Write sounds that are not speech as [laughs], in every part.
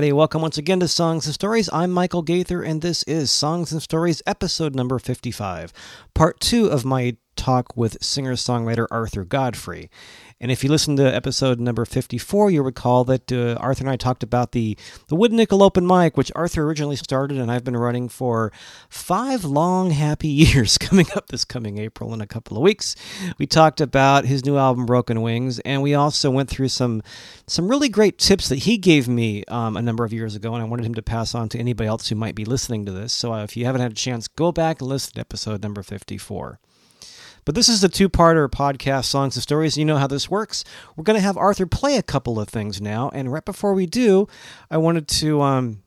Alrighty, welcome once again to Songs and Stories. I'm Michael Gaither, and this is Songs and Stories, episode number 55, part two of my talk with singer songwriter Arthur Godfrey. And if you listen to episode number 54, you'll recall that uh, Arthur and I talked about the, the Wooden Nickel Open Mic, which Arthur originally started and I've been running for five long, happy [laughs] years coming up this coming April in a couple of weeks. We talked about his new album, Broken Wings, and we also went through some, some really great tips that he gave me um, a number of years ago, and I wanted him to pass on to anybody else who might be listening to this. So uh, if you haven't had a chance, go back and listen to episode number 54. But this is a two parter podcast, Songs and Stories. You know how this works. We're going to have Arthur play a couple of things now. And right before we do, I wanted to um,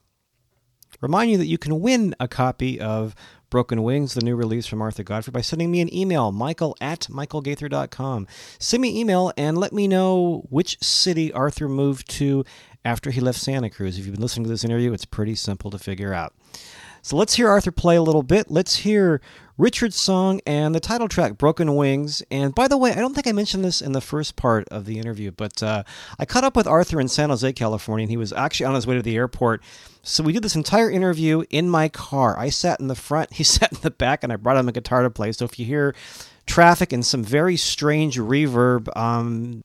remind you that you can win a copy of Broken Wings, the new release from Arthur Godfrey, by sending me an email, michael at michaelgaither.com. Send me an email and let me know which city Arthur moved to after he left Santa Cruz. If you've been listening to this interview, it's pretty simple to figure out. So let's hear Arthur play a little bit. Let's hear Richard's song and the title track, Broken Wings. And by the way, I don't think I mentioned this in the first part of the interview, but uh, I caught up with Arthur in San Jose, California, and he was actually on his way to the airport. So we did this entire interview in my car. I sat in the front, [laughs] he sat in the back, and I brought him a guitar to play. So if you hear traffic and some very strange reverb, um,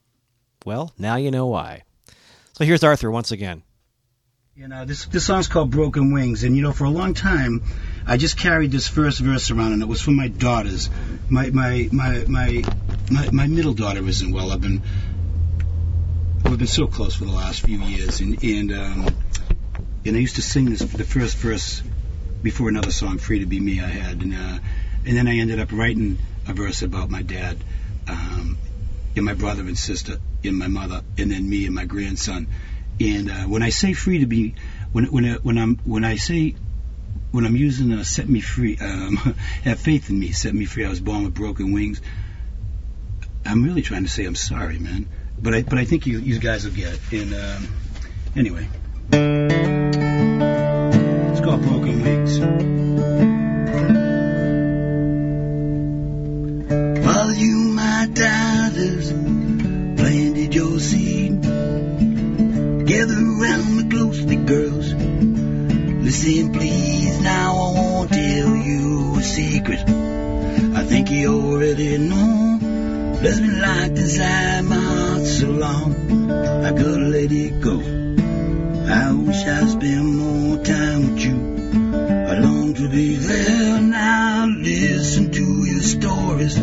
well, now you know why. So here's Arthur once again. You know, this this song's called Broken Wings, and you know, for a long time, I just carried this first verse around, and it was for my daughters. My my my my my, my middle daughter isn't well. I've been we've been so close for the last few years, and and um, and I used to sing this the first verse before another song, "Free to Be Me," I had, and uh, and then I ended up writing a verse about my dad, um, and my brother and sister, and my mother, and then me and my grandson and uh, when I say free to be, when when uh, when I'm when I say when I'm using uh, set me free, um, [laughs] have faith in me, set me free. I was born with broken wings. I'm really trying to say I'm sorry, man. But I but I think you you guys will get it. And um, anyway, it's called Broken Wings. Around girls. Listen, please, now I won't tell you a secret. I think you already know. Does me like inside my heart so long. I gotta let it go. I wish I spent more time with you. I long to be there now. Listen to your stories.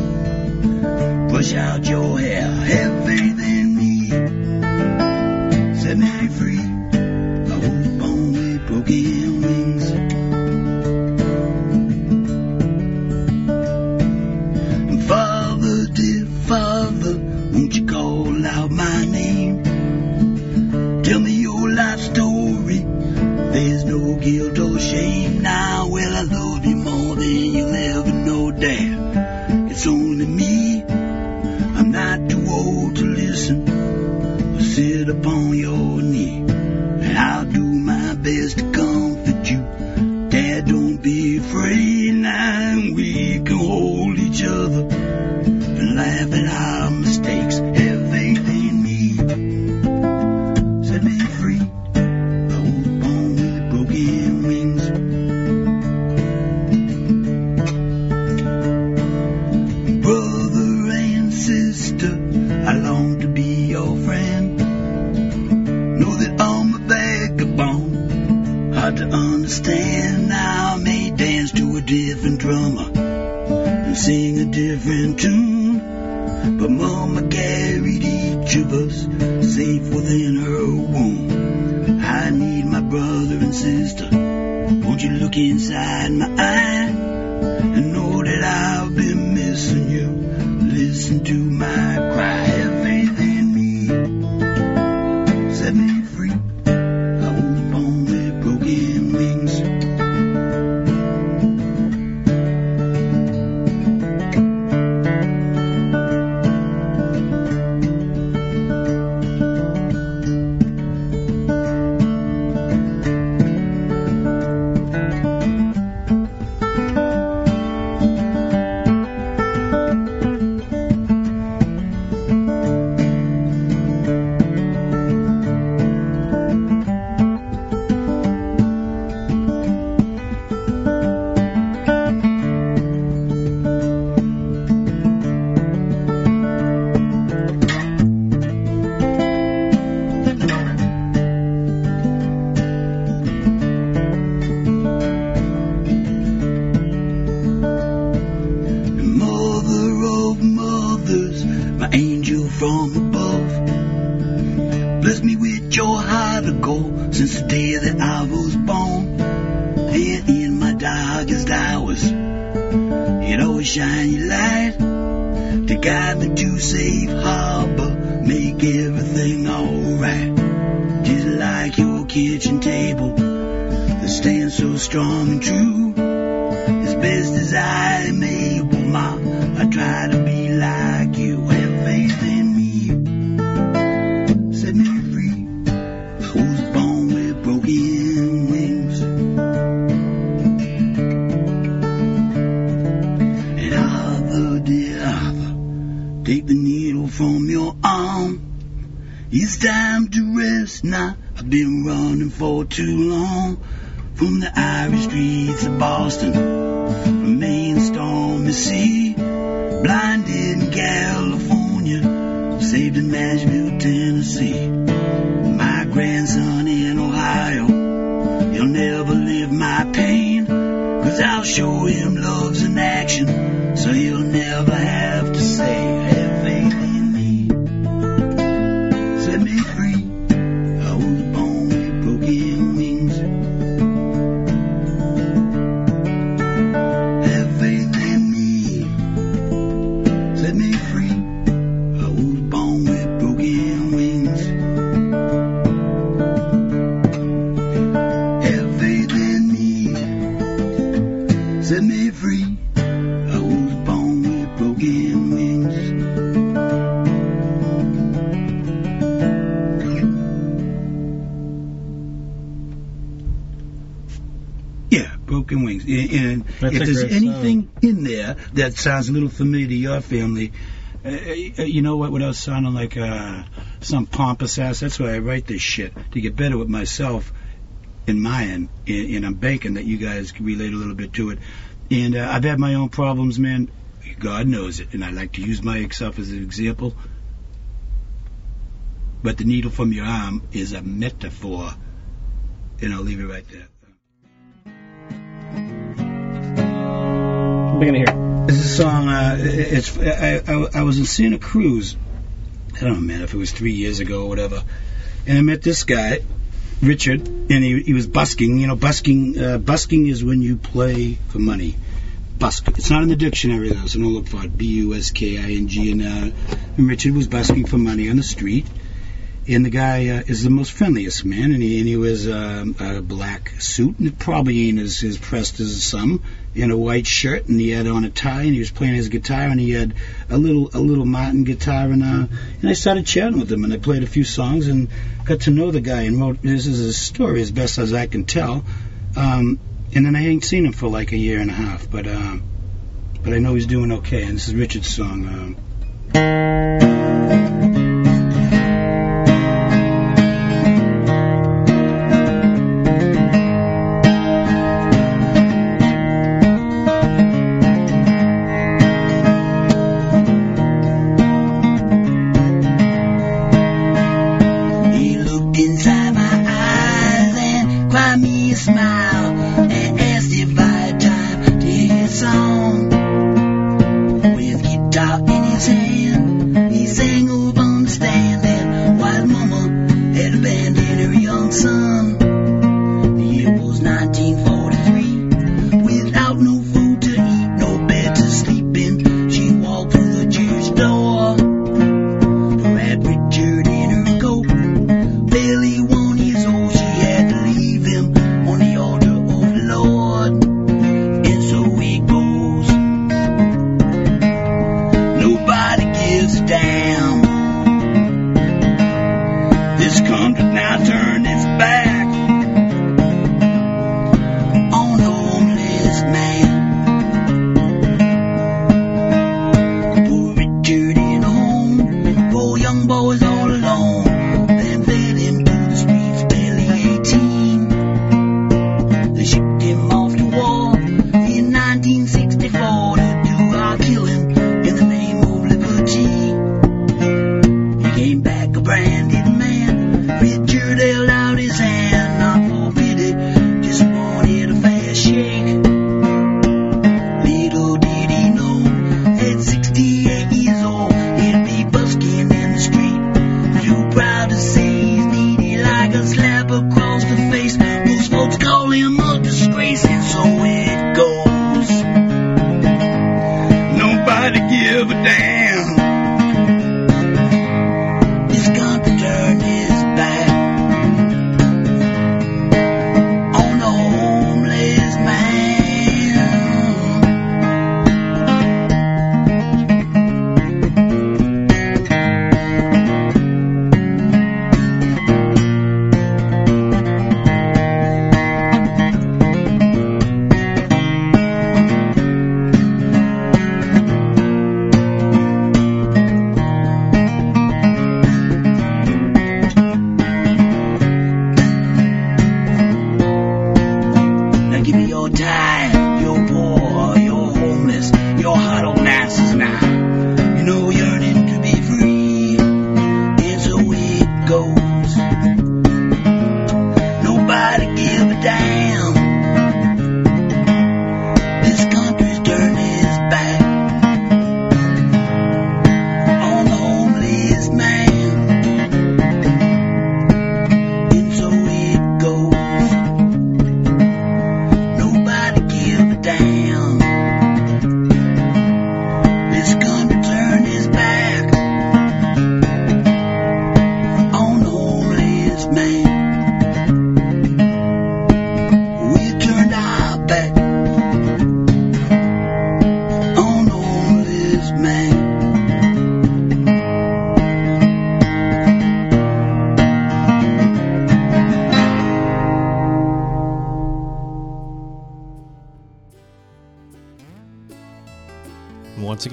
Brush out your hair. Have call out my name? Tell me your life story. There's no guilt or shame. Now, well, I love you more than you'll ever know, Dad. It's only me. I'm not too old to listen sit upon your knee, and I'll do my best safe within her womb. I need my brother and sister. Won't you look inside my eye and know that I've been missing you? Listen to my cry. Kitchen table that stands so strong and true. As best as I am able, Ma, I try to be like you. Have faith in me. Set me free. I was born with broken wings. And Arthur, dear Arthur, take the needle from your arm. It's time to rest now. I've been running for too long. From the Irish streets of Boston, from Maine stormy sea, blinded in California, saved in Nashville, Tennessee. My grandson in Ohio, he'll never live my pain, cause I'll show him love's in action, so he'll never have Yeah, broken wings. And, and if there's anything in there that sounds a little familiar to your family, uh, uh, you know what? Without sounding like uh, some pompous ass. That's why I write this shit to get better with myself in my end, and, and I'm banking that you guys can relate a little bit to it. And uh, I've had my own problems, man. God knows it, and I like to use myself as an example. But the needle from your arm is a metaphor, and I'll leave it right there. I'm beginning here. This is a song. Uh, it's I, I, I was in Santa Cruz. I don't know, man, if it was three years ago or whatever. And I met this guy, Richard, and he, he was busking. You know, busking. Uh, busking is when you play for money. Busk. It's not in the dictionary though, so don't look for it. B U S K I N G. And, uh, and Richard was busking for money on the street. And the guy uh, is the most friendliest man, and he, and he was um, a black suit, and it probably ain't as, as pressed as some, in a white shirt, and he had on a tie, and he was playing his guitar, and he had a little a little Martin guitar, and uh, and I started chatting with him, and I played a few songs, and got to know the guy, and wrote this is his story as best as I can tell, um, and then I ain't seen him for like a year and a half, but uh, but I know he's doing okay, and this is Richard's song. Um,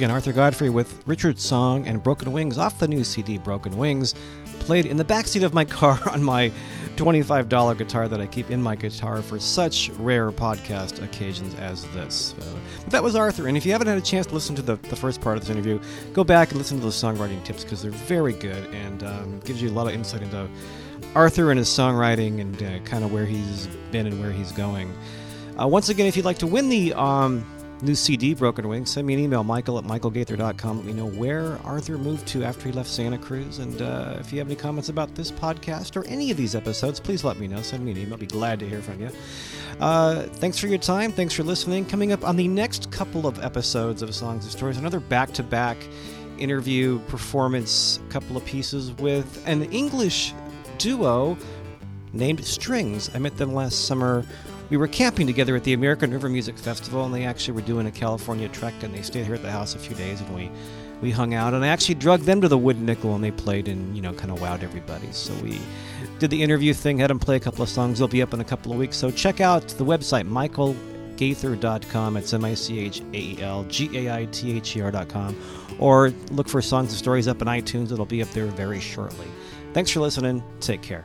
again, Arthur Godfrey with Richard's song and Broken Wings off the new CD Broken Wings, played in the backseat of my [laughs] car on my $25 guitar that I keep in my guitar for such rare podcast occasions as this. So, that was Arthur, and if you haven't had a chance to listen to the, the first part of this interview, go back and listen to those songwriting tips because they're very good and um, gives you a lot of insight into Arthur and his songwriting and uh, kind of where he's been and where he's going. Uh, once again, if you'd like to win the um, new CD, Broken Wings, send me an email, michael at michaelgaither.com. Let me know where Arthur moved to after he left Santa Cruz. And uh, if you have any comments about this podcast or any of these episodes, please let me know. Send me an email. I'll be glad to hear from you. Uh, thanks for your time. Thanks for listening. Coming up on the next couple of episodes of Songs and Stories, another back to back interview performance, couple of pieces with an English duo named Strings. I met them last summer. We were camping together at the American River Music Festival, and they actually were doing a California trek, and they stayed here at the house a few days, and we we hung out, and I actually drugged them to the Wooden Nickel, and they played and you know kind of wowed everybody. So we did the interview thing, had them play a couple of songs. They'll be up in a couple of weeks, so check out the website michaelgaither.com. It's M I C H A E L G A I T H E R.com, or look for Songs and Stories up in iTunes. It'll be up there very shortly. Thanks for listening. Take care.